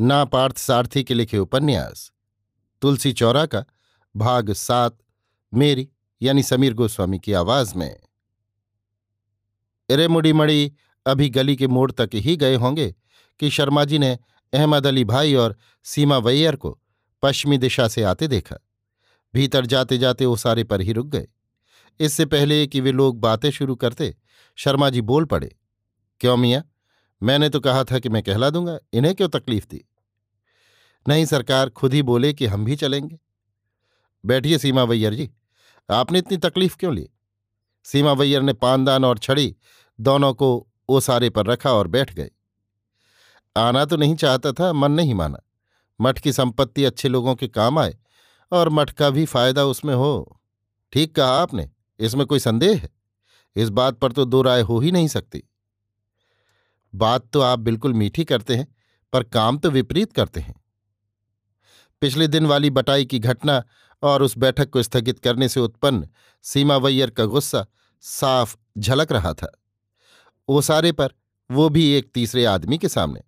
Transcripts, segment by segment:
ना पार्थ सारथी के लिखे उपन्यास। तुलसी चौरा का भाग सात, मेरी यानी समीर गोस्वामी की आवाज़ में। अरे मुड़ी मड़ी अभी गली के मोड़ तक ही गए होंगे कि शर्मा जी ने अहमद अली भाई और सीमा वैयर को पश्चिमी दिशा से आते देखा। भीतर जाते जाते वो सारे पर ही रुक गए। इससे पहले कि वे लोग बातें शुरू करते, शर्मा जी बोल पड़े, क्यों मियाँ? मैंने तो कहा था कि मैं कहला दूँगा, इन्हें क्यों तकलीफ़ दी? नहीं, सरकार खुद ही बोले कि हम भी चलेंगे। बैठिए सीमा वैयर जी, आपने इतनी तकलीफ़ क्यों ली? सीमा वैयर ने पानदान और छड़ी दोनों को ओसारे पर रखा और बैठ गए आना तो नहीं चाहता था, मन नहीं माना। मठ की संपत्ति अच्छे लोगों के काम आए, और मठ का भी फ़ायदा उसमें हो। ठीक कहा आपने, इसमें कोई संदेह है? इस बात पर तो दो राय हो ही नहीं सकती। बात तो आप बिल्कुल मीठी करते हैं, पर काम तो विपरीत करते हैं। पिछले दिन वाली बटाई की घटना और उस बैठक को स्थगित करने से उत्पन्न सीमावैयर का गुस्सा साफ़ झलक रहा था। ओसारे पर वो भी एक तीसरे आदमी के सामने।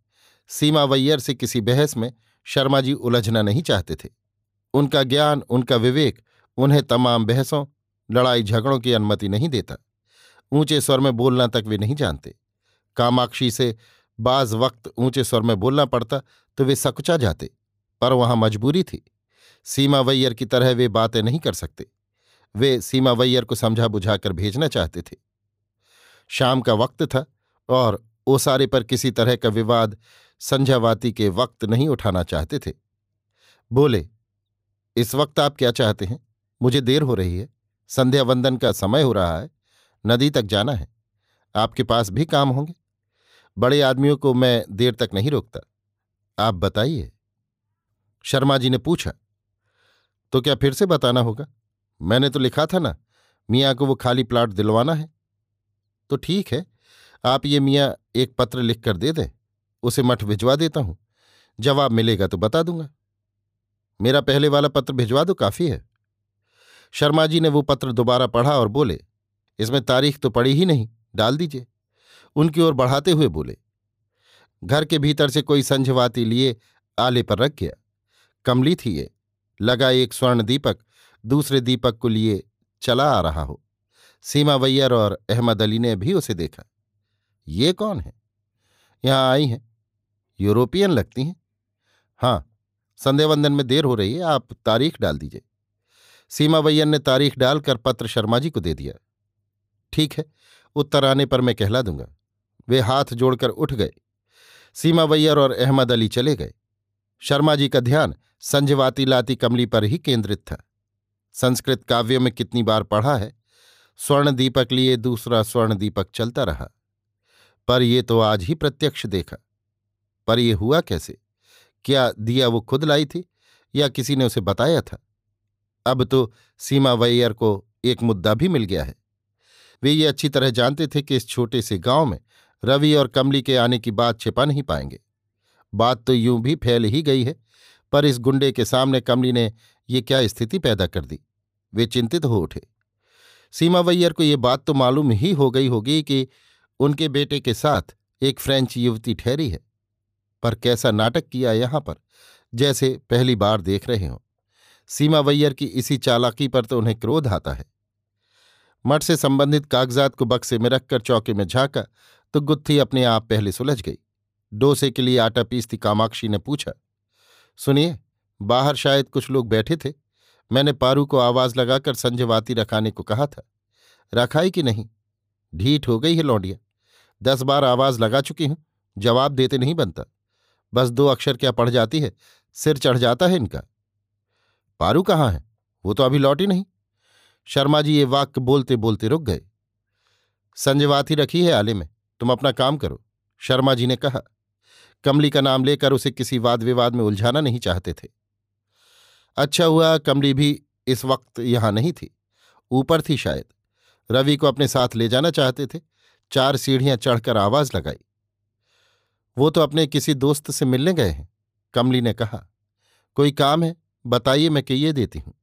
सीमावैयर से किसी बहस में शर्मा जी उलझना नहीं चाहते थे। उनका ज्ञान, उनका विवेक उन्हें तमाम बहसों लड़ाई झगड़ों की अनुमति नहीं देता। ऊँचे स्वर में बोलना तक वे नहीं जानते। कामाक्षी से बाज वक्त ऊँचे स्वर में बोलना पड़ता तो वे सकुचा जाते, पर वहाँ मजबूरी थी। सीमा वैयर की तरह वे बातें नहीं कर सकते। वे सीमा वैयर को समझा बुझाकर भेजना चाहते थे। शाम का वक्त था, और ओसारे पर किसी तरह का विवाद संध्यावाती के वक्त नहीं उठाना चाहते थे। बोले, इस वक्त आप क्या चाहते हैं? मुझे देर हो रही है। संध्या वंदन का समय हो रहा है। नदी तक जाना है। आपके पास भी काम होंगे। बड़े आदमियों को मैं देर तक नहीं रोकता। आप बताइए। शर्मा जी ने पूछा तो क्या फिर से बताना होगा? मैंने तो लिखा था ना, मियाँ को वो खाली प्लाट दिलवाना है। तो ठीक है, आप ये मियाँ एक पत्र लिख कर दे दें, उसे मठ भिजवा देता हूँ। जवाब मिलेगा तो बता दूँगा। मेरा पहले वाला पत्र भिजवा दो, काफ़ी है। शर्मा जी ने वो पत्र दोबारा पढ़ा और बोले, इसमें तारीख तो पड़ी ही नहीं, डाल दीजिए। उनकी ओर बढ़ाते हुए बोले, घर के भीतर से कोई संझवाती लिए आले पर रख गया। कमली थी ये। लगा एक स्वर्ण दीपक, दूसरे दीपक को लिए चला आ रहा हो। सीमा वैयर और अहमद अली ने भी उसे देखा। ये कौन है? यहाँ आई हैं। यूरोपियन लगती हैं। हाँ संध्यावंदन में देर हो रही है, आप तारीख डाल दीजिए। सीमा वैयर ने तारीख डालकर पत्र शर्मा जी को दे दिया। ठीक है, उत्तर आने पर मैं कहला दूँगा। वे हाथ जोड़कर उठ गए। सीमा वैयर और अहमद अली चले गए। शर्मा जी का ध्यान संजवाती लाती कमली पर ही केंद्रित था। संस्कृत काव्यों में कितनी बार पढ़ा है स्वर्ण दीपक लिए दूसरा स्वर्ण दीपक चलता रहा। पर ये तो आज ही प्रत्यक्ष देखा। पर यह हुआ कैसे? क्या दिया वो खुद लाई थी या किसी ने उसे बताया था? अब तो सीमा वैयर को एक मुद्दा भी मिल गया है। वे ये अच्छी तरह जानते थे कि इस छोटे से गाँव में रवि और कमली के आने की बात छिपा नहीं पाएँगे। बात तो यूँ भी फैल ही गई है, पर इस गुंडे के सामने कमली ने ये क्या स्थिति पैदा कर दी? वे चिंतित हो उठे। सीमा वैयर को ये बात तो मालूम ही हो गई होगी कि उनके बेटे के साथ एक फ्रेंच युवती ठहरी है, पर कैसा नाटक किया यहाँ पर, जैसे पहली बार देख रहे हों। सीमा वैयर की इसी चालाकी पर तो उन्हें क्रोध आता है। मठ से संबंधित कागजात को बक्से में रखकर चौके में झांका तो गुत्थी अपने आप पहले सुलझ गई। डोसे के लिए आटा पीसती कामाक्षी ने पूछा, सुनिए, बाहर शायद कुछ लोग बैठे थे। मैंने पारू को आवाज़ लगाकर संजवाती रखाने को कहा था। रखाई कि नहीं? ढीठ हो गई है लौंडिया। दस बार आवाज़ लगा चुकी हूँ, जवाब देते नहीं बनता। बस दो अक्षर क्या पढ़ जाती है? सिर चढ़ जाता है इनका। पारू कहाँ है? वो तो अभी लौटी नहीं। शर्मा जी ये वाक्य बोलते बोलते रुक गए। संजवाती रखी है आले में। तुम अपना काम करो, शर्मा जी ने कहा। कमली का नाम लेकर उसे किसी वाद विवाद में उलझाना नहीं चाहते थे। अच्छा हुआ कमली भी इस वक्त यहाँ नहीं थी, ऊपर थी शायद। रवि को अपने साथ ले जाना चाहते थे, चार सीढ़ियाँ चढ़कर आवाज़ लगाई। वो तो अपने किसी दोस्त से मिलने गए हैं, कमली ने कहा। कोई काम है? बताइए मैं कहिए देती हूँ।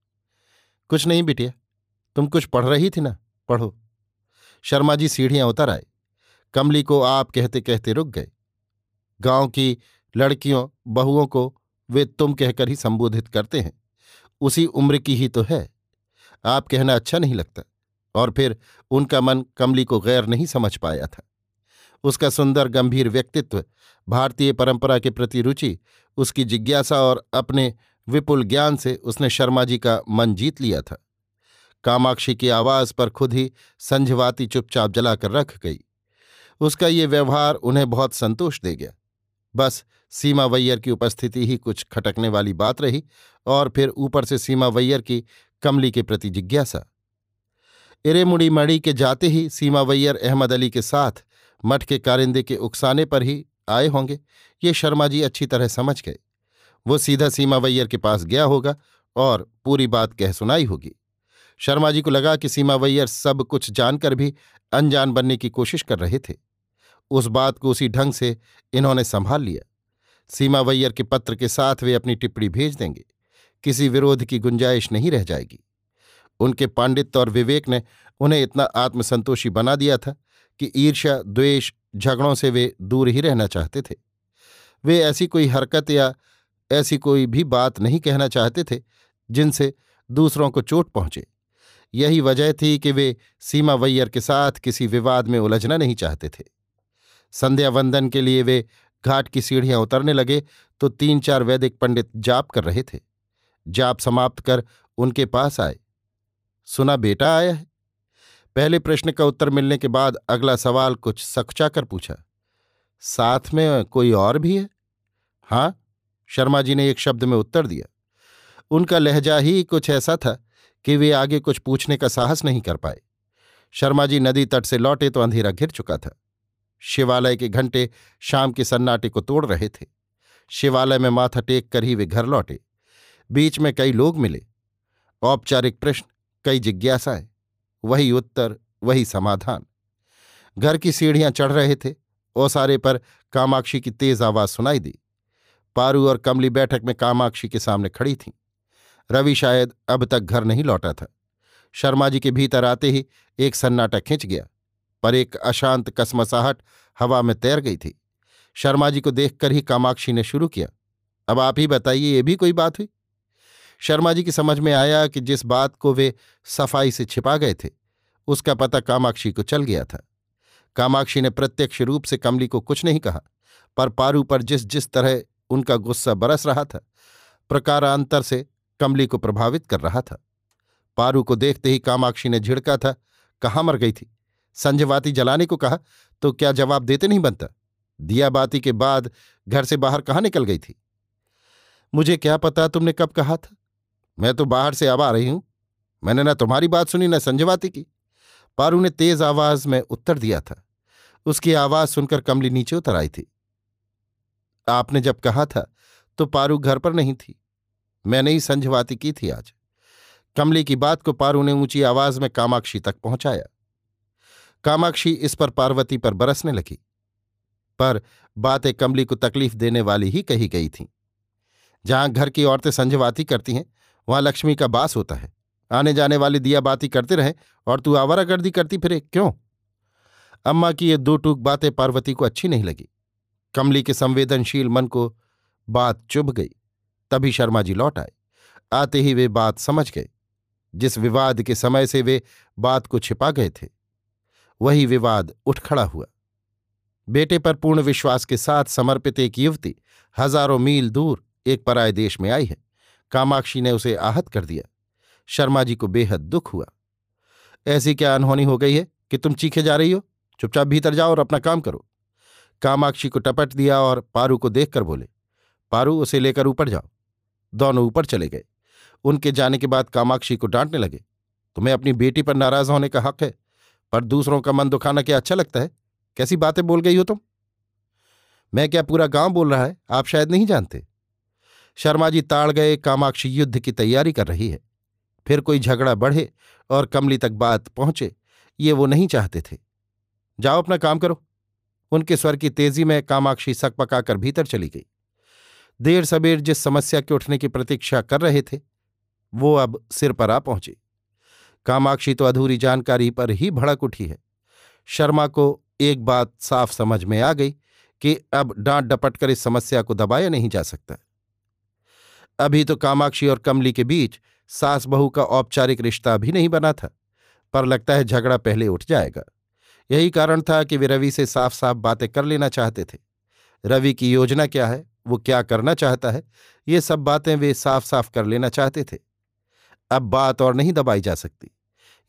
कुछ नहीं बिटिया, तुम कुछ पढ़ रही थी ना, पढ़ो। शर्मा जी सीढ़ियाँ उतर आए। कमली को आप कहते कहते रुक गए। गाँव की लड़कियों, बहुओं को वे तुम कहकर ही संबोधित करते हैं। उसी उम्र की ही तो है। आप कहना अच्छा नहीं लगता, और फिर उनका मन कमली को गैर नहीं समझ पाया था। उसका सुंदर गंभीर व्यक्तित्व, भारतीय परंपरा के प्रति रुचि, उसकी जिज्ञासा और अपने विपुल ज्ञान से उसने शर्मा जी का मन जीत लिया था। कामाक्षी की आवाज़ पर खुद ही संझवाती चुपचाप जलाकर रख गई। उसका ये व्यवहार उन्हें बहुत संतोष दे गया। बस सीमा वैयर की उपस्थिति ही कुछ खटकने वाली बात रही और फिर ऊपर से सीमा वैयर की कमली के प्रति जिज्ञासा। इरेमुड़ी मड़ी के जाते ही सीमा वैयर अहमद अली के साथ मठ के कारिंदे के उकसाने पर ही आए होंगे। ये शर्मा जी अच्छी तरह समझ गए। वो सीधा सीमा वैयर के पास गया होगा और पूरी बात कह सुनाई होगी। शर्मा जी को लगा कि सीमा वैयर सब कुछ जानकर भी अनजान बनने की कोशिश कर रहे थे। उस बात को उसी ढंग से इन्होंने संभाल लिया। सीमा वैयर के पत्र के साथ वे अपनी टिप्पणी भेज देंगे। किसी विरोध की गुंजाइश नहीं रह जाएगी। उनके पांडित्य और विवेक ने उन्हें इतना आत्मसंतोषी बना दिया था कि ईर्ष्या, द्वेष, झगड़ों से वे दूर ही रहना चाहते थे। वे ऐसी कोई हरकत या ऐसी कोई भी बात नहीं कहना चाहते थे जिनसे दूसरों को चोट पहुँचे। यही वजह थी कि वे सीमा वैयर के साथ किसी विवाद में उलझना नहीं चाहते थे। संध्या वंदन के लिए वे घाट की सीढ़ियाँ उतरने लगे तो तीन चार वैदिक पंडित जाप कर रहे थे। जाप समाप्त कर उनके पास आए। सुना, बेटा आया है। पहले प्रश्न का उत्तर मिलने के बाद अगला सवाल कुछ सखचा कर पूछा। साथ में कोई और भी है? हाँ शर्मा जी ने एक शब्द में उत्तर दिया। उनका लहजा ही कुछ ऐसा था कि वे आगे कुछ पूछने का साहस नहीं कर पाए। शर्मा जी नदी तट से लौटे तो अंधेरा घिर चुका था। शिवालय के घंटे शाम के सन्नाटे को तोड़ रहे थे। शिवालय में माथा टेक कर ही वे घर लौटे। बीच में कई लोग मिले। औपचारिक प्रश्न, कई जिज्ञासाएँ, वही उत्तर, वही समाधान। घर की सीढ़ियाँ चढ़ रहे थे। ओसारे पर कामाक्षी की तेज आवाज़ सुनाई दी। पारू और कमली बैठक में कामाक्षी के सामने खड़ी थीं। रवि शायद अब तक घर नहीं लौटा था। शर्मा जी के भीतर आते ही एक सन्नाटा खिंच गया। पर एक अशांत कसमसाहट हवा में तैर गई थी। शर्मा जी को देखकर ही कामाक्षी ने शुरू किया, अब आप ही बताइए, ये भी कोई बात हुई? शर्मा जी की समझ में आया कि जिस बात को वे सफ़ाई से छिपा गए थे, उसका पता कामाक्षी को चल गया था। कामाक्षी ने प्रत्यक्ष रूप से कमली को कुछ नहीं कहा, पर पारू पर जिस जिस तरह उनका गुस्सा बरस रहा था, प्रकारांतर से कमली को प्रभावित कर रहा था। पारू को देखते ही कामाक्षी ने झिड़का था, कहाँ मर गई थी? संजवाती जलाने को कहा तो क्या जवाब देते नहीं बनता? दिया बाती के बाद घर से बाहर कहाँ निकल गई थी? मुझे क्या पता तुमने कब कहा था? मैं तो बाहर से अब आ रही हूँ। मैंने ना तुम्हारी बात सुनी, न संजवाती की। पारू ने तेज आवाज़ में उत्तर दिया था। उसकी आवाज़ सुनकर कमली नीचे उतर आई थी। आपने जब कहा था तो पारू घर पर नहीं थी। मैंने ही संझवाती की थी आज। कमली की बात को पारू ने ऊँची आवाज़ में कामाक्षी तक पहुँचाया। कामाक्षी इस पर पार्वती पर बरसने लगी। पर बातें कमली को तकलीफ़ देने वाली ही कही गई थीं। जहाँ घर की औरतें संजवाती करती हैं, वहाँ लक्ष्मी का बास होता है। आने जाने वाली दिया बाती करते रहे और तू आवारागर्दी करती फिरे, क्यों? अम्मा की ये दो टूक बातें पार्वती को अच्छी नहीं लगी। कमली के संवेदनशील मन को बात चुभ गई। तभी शर्मा जी लौट आए। आते ही वे बात समझ गए। जिस विवाद के समय से वे बात को छिपा गए थे। वही विवाद उठ खड़ा हुआ। बेटे पर पूर्ण विश्वास के साथ समर्पित एक युवती हज़ारों मील दूर एक पराय देश में आई है। कामाक्षी ने उसे आहत कर दिया। शर्मा जी को बेहद दुख हुआ। ऐसी क्या अनहोनी हो गई है कि तुम चीखे जा रही हो? चुपचाप भीतर जाओ और अपना काम करो। कामाक्षी को टपट दिया और पारू को देखकर बोले, पारू, उसे लेकर ऊपर जाओ। दोनों ऊपर चले गए। उनके जाने के बाद कामाक्षी को डांटने लगे, तुम्हें अपनी बेटी पर नाराज़ होने का हक है। पर दूसरों का मन दुखाना क्या अच्छा लगता है? कैसी बातें बोल गई हो तुम? मैं क्या पूरा गाँव बोल रहा है? आप शायद नहीं जानते। शर्मा जी ताड़ गए, कामाक्षी युद्ध की तैयारी कर रही है। फिर कोई झगड़ा बढ़े और कमली तक बात पहुँचे, ये वो नहीं चाहते थे। जाओ अपना काम करो। उनके स्वर की तेज़ी में कामाक्षी सक पकाकर भीतर चली गई। देर सबेर जिस समस्या के उठने की प्रतीक्षा कर रहे थे, वो अब सिर पर आ पहुँची। कामाक्षी तो अधूरी जानकारी पर ही भड़क उठी है। शर्मा को एक बात साफ़ समझ में आ गई कि अब डांट डपट कर इस समस्या को दबाया नहीं जा सकता। अभी तो कामाक्षी और कमली के बीच सास बहू का औपचारिक रिश्ता भी नहीं बना था, पर लगता है झगड़ा पहले उठ जाएगा। यही कारण था कि वे रवि से साफ़ साफ़ बातें कर लेना चाहते थे। रवि की योजना क्या है, वो क्या करना चाहता है, ये सब बातें वे साफ़ साफ़ कर लेना चाहते थे। अब बात और नहीं दबाई जा सकती।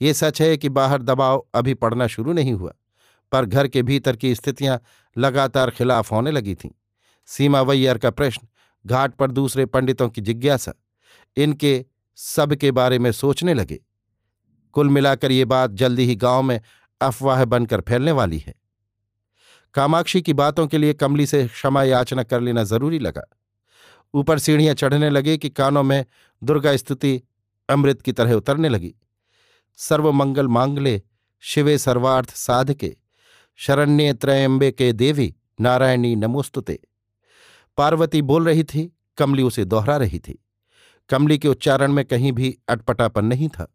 ये सच है कि बाहर दबाव अभी पड़ना शुरू नहीं हुआ, पर घर के भीतर की स्थितियाँ लगातार खिलाफ होने लगी थीं। सीमा वैयर का प्रश्न, घाट पर दूसरे पंडितों की जिज्ञासा, इनके सब के बारे में सोचने लगे। कुल मिलाकर ये बात जल्दी ही गाँव में अफवाह बनकर फैलने वाली है। कामाक्षी की बातों के लिए कमली से क्षमा याचना कर लेना ज़रूरी लगा। ऊपर सीढ़ियाँ चढ़ने लगे कि कानों में दुर्गा स्तुति अमृत की तरह उतरने लगी। सर्वमंगल मांगले, शिवे सर्वार्थ साधके, शरण्य त्रयंबे के देवी नारायणी नमोस्तुते। पार्वती बोल रही थी, कमली उसे दोहरा रही थी। कमली के उच्चारण में कहीं भी अटपटापन नहीं था।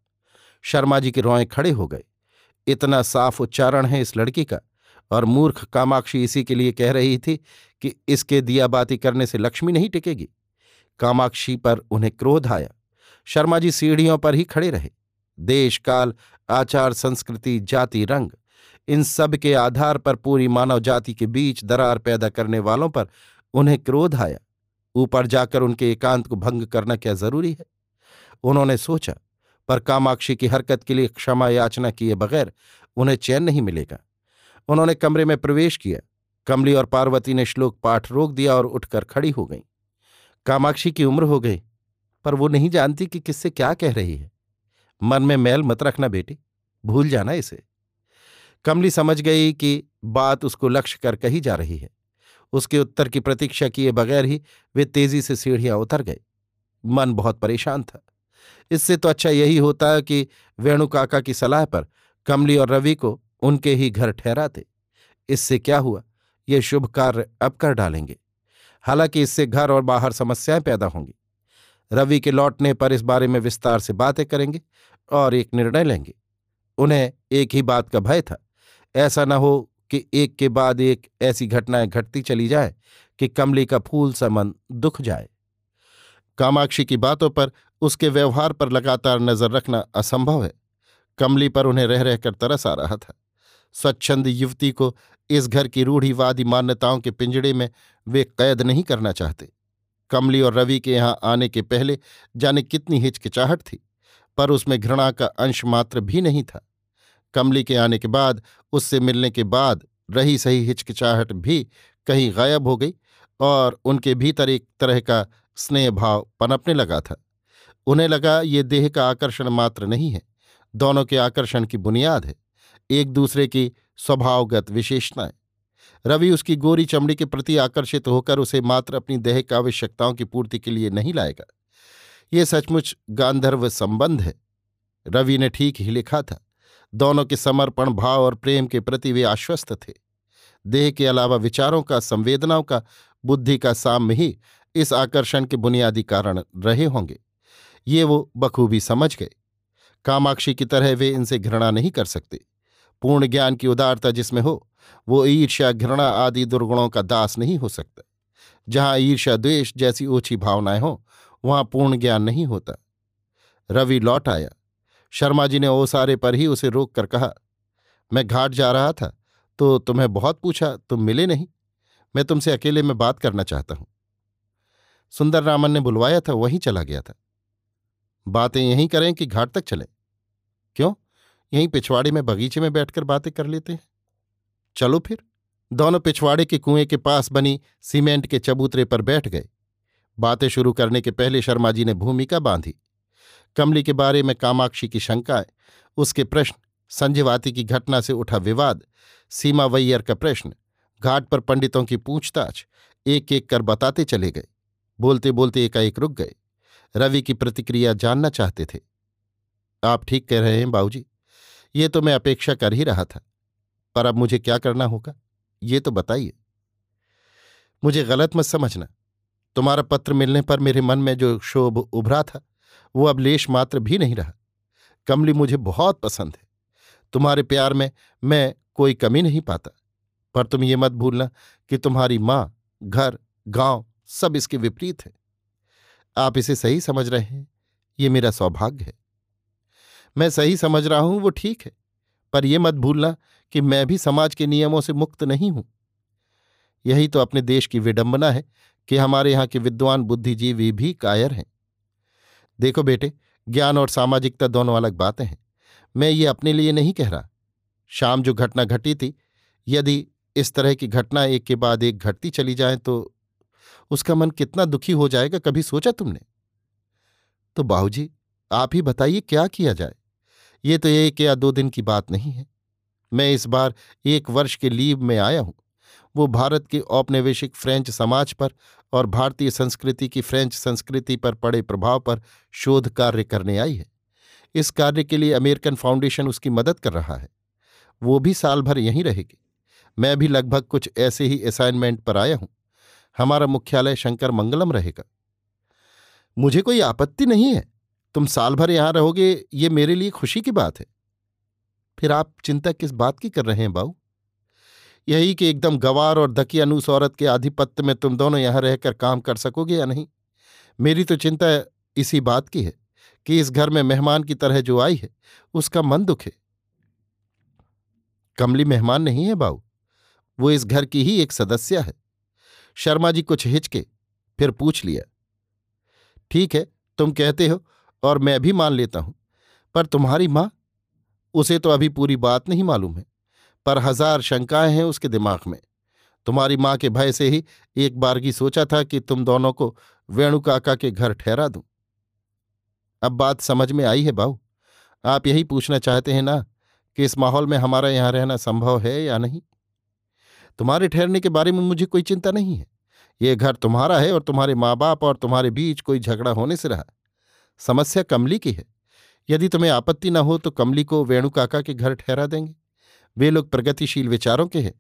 शर्मा जी के रोए खड़े हो गए। इतना साफ़ उच्चारण है इस लड़की का, और मूर्ख कामाक्षी इसी के लिए कह रही थी कि इसके दियाबाती करने से लक्ष्मी नहीं टिकेगी। कामाक्षी पर उन्हें क्रोध आया। शर्मा जी सीढ़ियों पर ही खड़े रहे। देश, काल, आचार, संस्कृति, जाति, रंग, इन सब के आधार पर पूरी मानव जाति के बीच दरार पैदा करने वालों पर उन्हें क्रोध आया। ऊपर जाकर उनके एकांत को भंग करना क्या ज़रूरी है? उन्होंने सोचा, पर कामाक्षी की हरकत के लिए क्षमा याचना किए बगैर उन्हें चैन नहीं मिलेगा। उन्होंने कमरे में प्रवेश किया। कमली और पार्वती ने श्लोक पाठ रोक दिया और उठकर खड़ी हो गईं। कामाक्षी की उम्र हो गई। पर वो नहीं जानती कि किससे क्या कह रही है। मन में मैल मत रखना बेटी, भूल जाना इसे। कमली समझ गई कि बात उसको लक्ष्य कर कही जा रही है। उसके उत्तर की प्रतीक्षा किए बगैर ही वे तेज़ी से सीढ़ियाँ उतर गए। मन बहुत परेशान था। इससे तो अच्छा यही होता कि वेणु काका की सलाह पर कमली और रवि को उनके ही घर ठहराते। इससे क्या हुआ? ये शुभ कार्य अब कर डालेंगे। हालाँकि इससे घर और बाहर समस्याएँ पैदा होंगी। रवि के लौटने पर इस बारे में विस्तार से बातें करेंगे और एक निर्णय लेंगे। उन्हें एक ही बात का भय था। ऐसा न हो कि एक के बाद एक ऐसी घटनाएँ घटती चली जाए कि कमली का फूल सा मन दुख जाए। कामाक्षी की बातों पर, उसके व्यवहार पर लगातार नज़र रखना असंभव है। कमली पर उन्हें रह रहकर तरस आ रहा था। स्वच्छंद युवती को इस घर की रूढ़ीवादी मान्यताओं के पिंजड़े में वे कैद नहीं करना चाहते। कमली और रवि के यहाँ आने के पहले जाने कितनी हिचकिचाहट थी, पर उसमें घृणा का अंश मात्र भी नहीं था। कमली के आने के बाद, उससे मिलने के बाद रही सही हिचकिचाहट भी कहीं गायब हो गई और उनके भीतर एक तरह का स्नेह भाव पनपने लगा था। उन्हें लगा, ये देह का आकर्षण मात्र नहीं है, दोनों के आकर्षण की बुनियाद है, एक दूसरे की स्वभावगत विशेषताएँ। रवि उसकी गोरी चमड़ी के प्रति आकर्षित होकर उसे मात्र अपनी देह की आवश्यकताओं की पूर्ति के लिए नहीं लाएगा। ये सचमुच गांधर्व संबंध है। रवि ने ठीक ही लिखा था। दोनों के समर्पण भाव और प्रेम के प्रति वे आश्वस्त थे। देह के अलावा विचारों का, संवेदनाओं का, बुद्धि का साम्य ही इस आकर्षण के बुनियादी कारण रहे होंगे। ये वो बखूबी समझ गए। कामाक्षी की तरह वे इनसे घृणा नहीं कर सकते। पूर्ण ज्ञान की उदारता जिसमें हो, वो ईर्ष्या, घृणा आदि दुर्गुणों का दास नहीं हो सकता। जहाँ ईर्ष्या, द्वेष जैसी ओछी भावनाएँ हो, वहाँ पूर्ण ज्ञान नहीं होता। रवि लौट आया। शर्मा जी ने ओसारे पर ही उसे रोक कर कहा, मैं घाट जा रहा था तो तुम्हें बहुत पूछा, तुम मिले नहीं। मैं तुमसे अकेले में बात करना चाहता हूँ। सुंदर रामन ने बुलवाया था, वहीं चला गया था। बातें यहीं करें कि घाट तक चलें। क्यों? यहीं पिछवाड़े में बगीचे में बैठकर बातें कर लेते हैं। चलो फिर। दोनों पिछवाड़े के कुएँ के पास बनी सीमेंट के चबूतरे पर बैठ गए। बातें शुरू करने के पहले शर्मा जी ने भूमिका बांधी। कमली के बारे में कामाक्षी की शंकाएँ, उसके प्रश्न संजयवाती की घटना से उठा विवाद, सीमा वैयर का प्रश्न, घाट पर पंडितों की पूछताछ एक एक कर बताते चले गए। बोलते बोलते एकाएक रुक गए। रवि की प्रतिक्रिया जानना चाहते थे। आप ठीक कह रहे हैं बाबूजी। ये तो मैं अपेक्षा कर ही रहा था। पर अब मुझे क्या करना होगा? ये तो बताइए। मुझे गलत मत समझना। तुम्हारा पत्र मिलने पर मेरे मन में जो क्षोभ उभरा था, वो अब लेश मात्र भी नहीं रहा। कमली मुझे बहुत पसंद है। तुम्हारे प्यार में मैं कोई कमी नहीं पाता। पर तुम ये मत भूलना कि तुम्हारी माँ, घर, गाँव सब इसके विपरीत है। आप इसे सही समझ रहे हैं। ये मेरा सौभाग्य है। मैं सही समझ रहा हूँ, वो ठीक है। पर यह मत भूलना कि मैं भी समाज के नियमों से मुक्त नहीं हूँ। यही तो अपने देश की विडंबना है कि हमारे यहाँ के विद्वान बुद्धिजीवी भी कायर हैं। देखो बेटे, ज्ञान और सामाजिकता दोनों अलग बातें हैं। मैं ये अपने लिए नहीं कह रहा। शाम जो घटना घटी थी, यदि इस तरह की घटना एक के बाद एक घटती चली जाए तो उसका मन कितना दुखी हो जाएगा, कभी सोचा तुमने? तो बाबूजी आप ही बताइए क्या किया जाए? ये तो एक या दो दिन की बात नहीं है। मैं इस बार एक वर्ष के लीव में आया हूँ। वो भारत के औपनिवेशिक फ्रेंच समाज पर और भारतीय संस्कृति की फ्रेंच संस्कृति पर पड़े प्रभाव पर शोध कार्य करने आई है। इस कार्य के लिए अमेरिकन फाउंडेशन उसकी मदद कर रहा है। वो भी साल भर यहीं रहेगी। मैं भी लगभग कुछ ऐसे ही असाइनमेंट पर आया हूँ। हमारा मुख्यालय शंकर मंगलम रहेगा। मुझे कोई आपत्ति नहीं है। तुम साल भर यहाँ रहोगे, ये मेरे लिए खुशी की बात है। फिर आप चिंता किस बात की कर रहे हैं बाऊ? यही कि एकदम गवार और दकियानूस औरत के आधिपत्य में तुम दोनों यहाँ रहकर काम कर सकोगे या नहीं? मेरी तो चिंता इसी बात की है कि इस घर में मेहमान की तरह जो आई है, उसका मन दुखे कमली मेहमान नहीं है बाऊ, वो इस घर की ही एक सदस्य है। शर्मा जी कुछ हिचके, फिर पूछ लिया। ठीक है, तुम कहते हो और मैं भी मान लेता हूँ। पर तुम्हारी माँ? उसे तो अभी पूरी बात नहीं मालूम है, पर हज़ार शंकाएँ हैं उसके दिमाग में। तुम्हारी माँ के भय से ही एक बार की सोचा था कि तुम दोनों को वेणु काका के घर ठहरा दूँ। अब बात समझ में आई है बाऊ। आप यही पूछना चाहते हैं ना कि इस माहौल में हमारा यहाँ रहना संभव है या नहीं? तुम्हारे ठहरने के बारे में मुझे कोई चिंता नहीं है। ये घर तुम्हारा है और तुम्हारे माँ बाप और तुम्हारे बीच कोई झगड़ा होने से रहा। समस्या कमली की है। यदि तुम्हें आपत्ति न हो तो कमली को वेणु काका के घर ठहरा देंगे। वे लोग प्रगतिशील विचारों के हैं,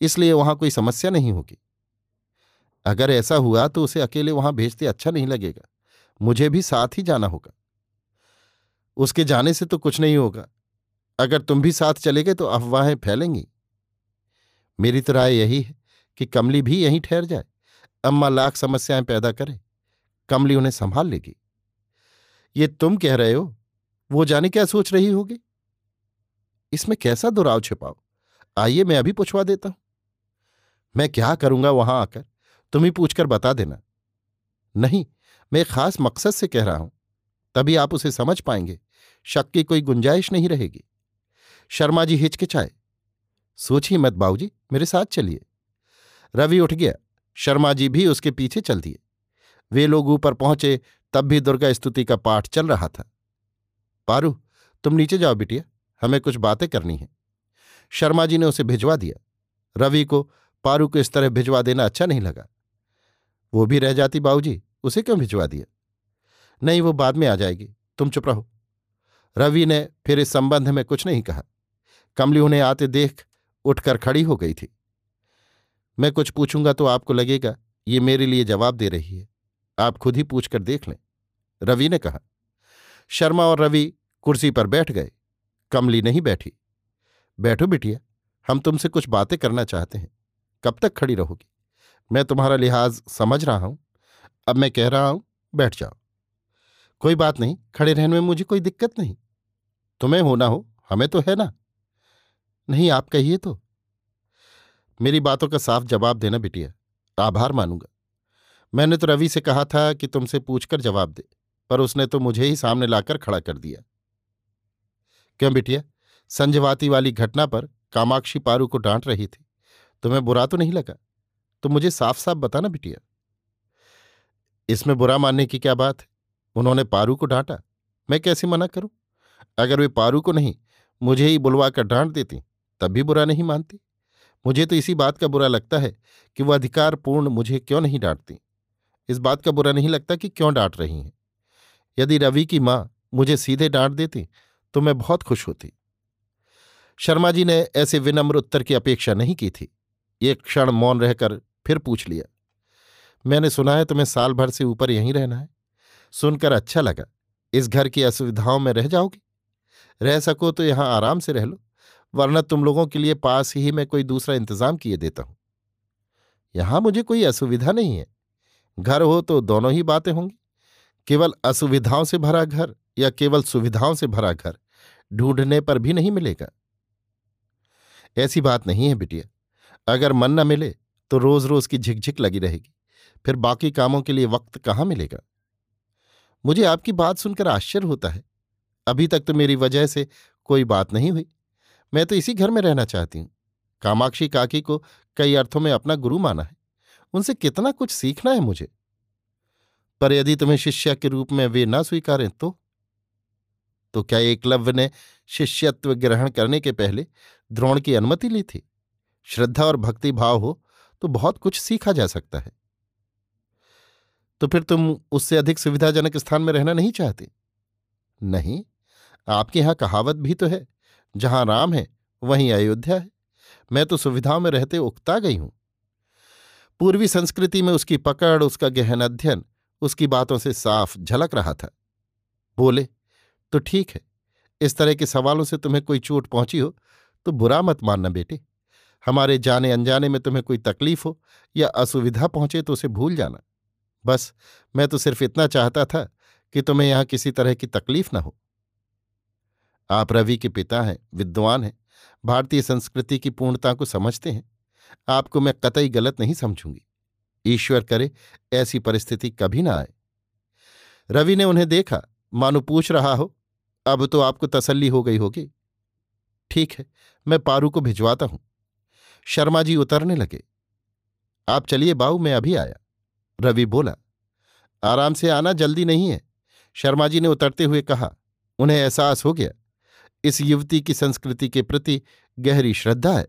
इसलिए वहाँ कोई समस्या नहीं होगी। अगर ऐसा हुआ तो उसे अकेले वहाँ भेजते अच्छा नहीं लगेगा। मुझे भी साथ ही जाना होगा। उसके जाने से तो कुछ नहीं होगा। अगर तुम भी साथ चले गए तो अफवाहें फैलेंगी। मेरी तो राय यही है कि कमली भी यहीं ठहर जाए। अम्मा लाख समस्याएँ पैदा करे। कमली उन्हें संभाल लेगी। ये तुम कह रहे हो, वो जाने क्या सोच रही होगी? इसमें कैसा दुराव छिपाओ आइए मैं अभी पूछवा देता हूँ। मैं क्या करूँगा वहाँ आकर? तुम ही पूछकर बता देना। नहीं, मैं खास मकसद से कह रहा हूँ, तभी आप उसे समझ पाएँगे। शक की कोई गुंजाइश नहीं रहेगी। शर्मा जी हिचकिचाए। सोचिए मत बाबूजी, मेरे साथ चलिए। रवि उठ गया। शर्मा जी भी उसके पीछे चल दिए। वे लोग ऊपर पहुँचे तब भी दुर्गा स्तुति का पाठ चल रहा था। पारू, तुम नीचे जाओ बिटिया, हमें कुछ बातें करनी है। शर्मा जी ने उसे भिजवा दिया। रवि को पारू को इस तरह भिजवा देना अच्छा नहीं लगा। वो भी रह जाती बाबूजी उसे क्यों भिजवा दिया? नहीं, वो बाद में आ जाएगी, तुम चुप रहो। रवि ने फिर इस संबंध में कुछ नहीं कहा। कमली उन्हें आते देख उठकर खड़ी हो गई थी। मैं कुछ पूछूँगा तो आपको लगेगा, ये मेरे लिए जवाब दे रही है। आप खुद ही पूछकर देख लें। रवि ने कहा, शर्मा और रवि कुर्सी पर बैठ गए। कमली नहीं बैठी। बैठो बिटिया, हम तुमसे कुछ बातें करना चाहते हैं। कब तक खड़ी रहोगी? मैं तुम्हारा लिहाज समझ रहा हूँ। अब मैं कह रहा हूँ, बैठ जाओ। कोई बात नहीं, खड़े रहने में मुझे कोई दिक्कत नहीं। तुम्हें होना हो, हमें तो है ना। नहीं, आप कहिए तो। मेरी बातों का साफ़ जवाब देना बिटिया, आभार मानूँगा। मैंने तो रवि से कहा था कि तुमसे पूछकर जवाब दे, पर उसने तो मुझे ही सामने लाकर खड़ा कर दिया। क्यों बिटिया? संजवाती वाली घटना पर कामाक्षी पारू को डांट रही थी। तुम्हें बुरा तो नहीं लगा? तो मुझे साफ़ साफ़ बताना बिटिया। इसमें बुरा मानने की क्या बात है? उन्होंने पारू को डांटा। मैं कैसे मना करूँ? अगर वे पारू को नहीं, मुझे ही बुलवा कर डांट देती, तब भी बुरा नहीं मानती। मुझे तो इसी बात का बुरा लगता है कि वह अधिकारपूर्ण मुझे क्यों नहीं डांटती? इस बात का बुरा नहीं लगता कि क्यों डांट रही हैं। यदि रवि की माँ मुझे सीधे डांट देती तो मैं बहुत खुश होती। शर्मा जी ने ऐसे विनम्र उत्तर की अपेक्षा नहीं की थी। एक क्षण मौन रहकर फिर पूछ लिया, मैंने सुना है तुम्हें साल भर से ऊपर यहीं रहना है। सुनकर अच्छा लगा। इस घर की असुविधाओं में रह जाओगी। रह सको तो यहाँ आराम से रह लो, वरना तुम लोगों के लिए पास ही मैं कोई दूसरा इंतज़ाम किए देता हूँ। यहाँ मुझे कोई असुविधा नहीं है। घर हो तो दोनों ही बातें होंगी। केवल असुविधाओं से भरा घर या केवल सुविधाओं से भरा घर ढूँढने पर भी नहीं मिलेगा। ऐसी बात नहीं है बिटिया। अगर मन न मिले तो रोज रोज की झिकझिक लगी रहेगी। फिर बाकी कामों के लिए वक्त कहाँ मिलेगा? मुझे आपकी बात सुनकर आश्चर्य होता है। अभी तक तो मेरी वजह से कोई बात नहीं हुई। मैं तो इसी घर में रहना चाहती हूँ। कामाक्षी काकी को कई अर्थों में अपना गुरु माना है। उनसे कितना कुछ सीखना है मुझे। पर यदि तुम्हें शिष्या के रूप में वे ना स्वीकारें तो? तो क्या एकलव्य ने शिष्यत्व ग्रहण करने के पहले द्रोण की अनुमति ली थी? श्रद्धा और भक्ति भाव हो तो बहुत कुछ सीखा जा सकता है। तो फिर तुम उससे अधिक सुविधाजनक स्थान में रहना नहीं चाहते? नहीं, आपके यहाँ कहावत भी तो है, जहाँ राम है, वहीं अयोध्या है। मैं तो सुविधाओं में रहते उकता गई हूँ। पूर्वी संस्कृति में उसकी पकड़, उसका गहन अध्ययन, उसकी बातों से साफ़ झलक रहा था। बोले तो ठीक है, इस तरह के सवालों से तुम्हें कोई चोट पहुँची हो तो बुरा मत मानना बेटे। हमारे जाने अनजाने में तुम्हें कोई तकलीफ़ हो या असुविधा पहुँचे तो उसे भूल जाना। बस, मैं तो सिर्फ़ इतना चाहता था कि तुम्हें यहाँ किसी तरह की तकलीफ़ न हो। आप रवि के पिता हैं, विद्वान हैं, भारतीय संस्कृति की पूर्णता को समझते हैं। आपको मैं कतई गलत नहीं समझूँगी। ईश्वर करे, ऐसी परिस्थिति कभी ना आए। रवि ने उन्हें देखा, मानो पूछ रहा हो, अब तो आपको तसल्ली हो गई होगी? ठीक है, मैं पारू को भिजवाता हूँ। शर्मा जी उतरने लगे। आप चलिए बाऊ, मैं अभी आया। रवि बोला। आराम से आना, जल्दी नहीं है। शर्मा जी ने उतरते हुए कहा। उन्हें एहसास हो गया। इस युवती की संस्कृति के प्रति गहरी श्रद्धा है।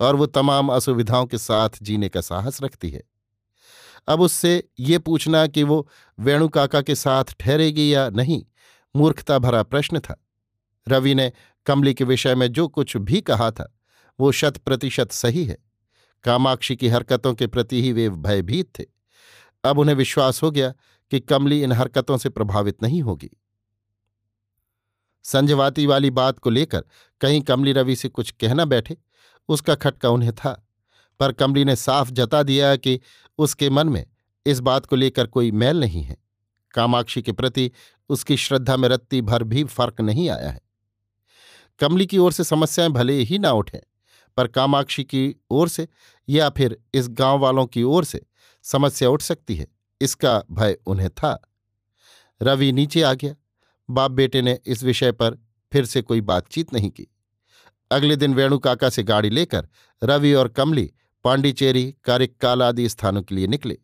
और वो तमाम असुविधाओं के साथ जीने का साहस रखती है। अब उससे ये पूछना कि वो वेणु काका के साथ ठहरेगी या नहीं, मूर्खता भरा प्रश्न था। रवि ने कमली के विषय में जो कुछ भी कहा था, वो शत प्रतिशत सही है। कामाक्षी की हरकतों के प्रति ही वे भयभीत थे। अब उन्हें विश्वास हो गया कि कमली इन हरकतों से प्रभावित नहीं होगी। संजवाती वाली बात को लेकर कहीं कमली रवि से कुछ कहना बैठे। उसका खटका उन्हें था। पर कमली ने साफ़ जता दिया कि उसके मन में इस बात को लेकर कोई मैल नहीं है। कामाक्षी के प्रति उसकी श्रद्धा में रत्ती भर भी फ़र्क नहीं आया है। कमली की ओर से समस्याएँ भले ही ना उठें, पर कामाक्षी की ओर से या फिर इस गाँव वालों की ओर से समस्या उठ सकती है, इसका भय उन्हें था। रवि नीचे आ गया। बाप बेटे ने इस विषय पर फिर से कोई बातचीत नहीं की। अगले दिन वेणु काका से गाड़ी लेकर रवि और कमली पांडिचेरी कारिक्काल आदि स्थानों के लिए निकले।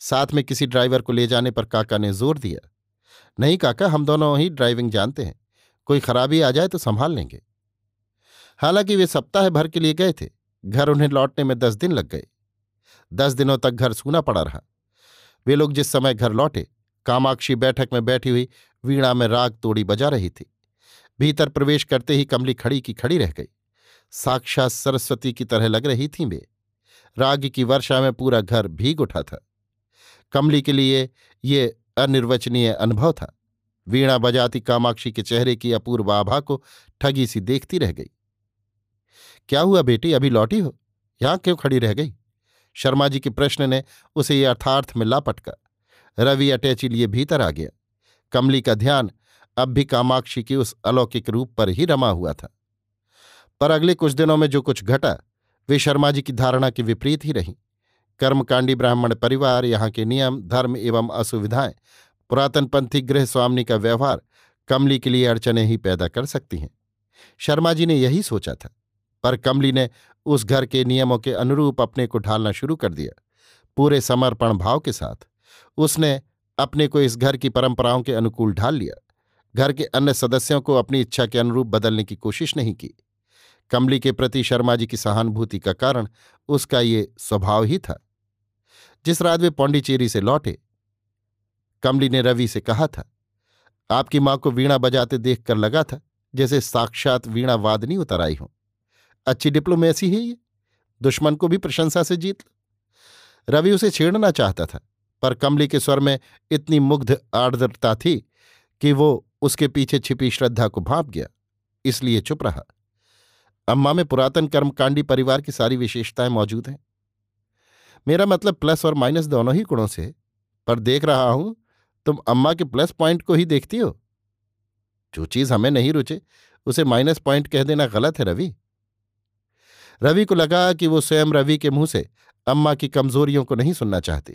साथ में किसी ड्राइवर को ले जाने पर काका ने ज़ोर दिया। नहीं काका, हम दोनों ही ड्राइविंग जानते हैं। कोई खराबी आ जाए तो संभाल लेंगे। हालाँकि वे सप्ताह भर के लिए गए थे। घर उन्हें लौटने में दस दिन लग गए। दस दिनों तक घर सूना पड़ा रहा। वे लोग जिस समय घर लौटे, कामाक्षी बैठक में बैठी हुई वीणा में राग तोड़ी बजा रही थी। भीतर प्रवेश करते ही कमली खड़ी की खड़ी रह गई। साक्षात सरस्वती की तरह लग रही थी वे राग की वर्षा में पूरा घर भीग उठा था। कमली के लिए ये अनिर्वचनीय अनुभव था। वीणा बजाती कामाक्षी के चेहरे की अपूर्व आभा को ठगी सी देखती रह गई। क्या हुआ बेटी, अभी लौटी हो? यहाँ क्यों खड़ी रह गई? शर्मा जी के प्रश्न ने उसे यथार्थ में लापटका। रवि अटैची लिए भीतर आ गया। कमली का ध्यान अब भी कामाक्षी के उस अलौकिक रूप पर ही रमा हुआ था। पर अगले कुछ दिनों में जो कुछ घटा, वे शर्मा जी की धारणा के विपरीत ही रहीं। कर्मकांडी ब्राह्मण परिवार, यहाँ के नियम, धर्म एवं असुविधाएँ पुरातनपंथी गृह स्वामी का व्यवहार, कमली के लिए अड़चने ही पैदा कर सकती हैं। शर्मा जी ने यही सोचा था, पर कमली ने उस घर के नियमों के अनुरूप अपने को ढालना शुरू कर दिया। पूरे समर्पण भाव के साथ, उसने अपने को इस घर की परंपराओं के अनुकूल ढाल लिया। घर के अन्य सदस्यों को अपनी इच्छा के अनुरूप बदलने की कोशिश नहीं की। कमली के प्रति शर्मा जी की सहानुभूति का कारण उसका ये स्वभाव ही था। जिस रात वे पौंडीचेरी से लौटे, कमली ने रवि से कहा था, आपकी माँ को वीणा बजाते देखकर लगा था, जैसे साक्षात वीणा वादनी उतर आई हो। अच्छी डिप्लोमेसी है ये, दुश्मन को भी प्रशंसा से जीत लो। रवि उसे छेड़ना चाहता था, पर कमली के स्वर में इतनी मुग्ध आर्द्रता थी कि वो उसके पीछे छिपी श्रद्धा को भाप गया। इसलिए चुप रहा। अम्मा में पुरातन कर्मकांडी परिवार की सारी विशेषताएँ मौजूद हैं। मेरा मतलब प्लस और माइनस दोनों ही गुणों से पर देख रहा हूँ, तुम अम्मा के प्लस पॉइंट को ही देखती हो। जो चीज़ हमें नहीं रुचे, उसे माइनस पॉइंट कह देना गलत है, रवि। रवि को लगा कि वो स्वयं रवि के मुँह से अम्मा की कमजोरियों को नहीं सुनना चाहती।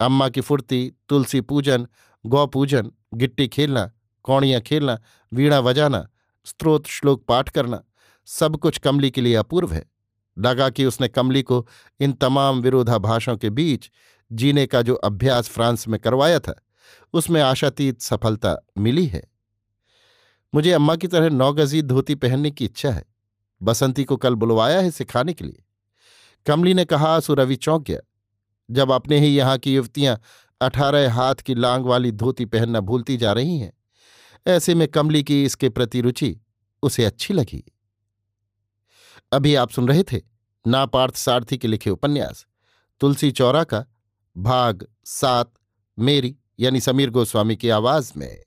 अम्मा की फुर्ती, तुलसी पूजन, गौ पूजन, गिट्टी खेलना कौड़ियाँ खेलना, वीणा बजाना, स्त्रोत श्लोक पाठ करना, सब कुछ कमली के लिए अपूर्व है। लगा कि उसने कमली को इन तमाम विरोधाभाषों के बीच जीने का जो अभ्यास फ्रांस में करवाया था, उसमें आशातीत सफलता मिली है। मुझे अम्मा की तरह नौगजी धोती पहनने की इच्छा है। बसंती को कल बुलवाया है सिखाने के लिए। कमली ने कहा सुरवि चौंक गया। जब अपने ही यहाँ की युवतियाँ अठारह हाथ की लांग वाली धोती पहनना भूलती जा रही हैं ऐसे में कमली की इसके प्रति रुचि उसे अच्छी लगी। अभी आप सुन रहे थे नापार्थ सारथी के लिखे उपन्यास, तुलसी चौरा का भाग सात, मेरी यानी समीर गोस्वामी की आवाज़ में।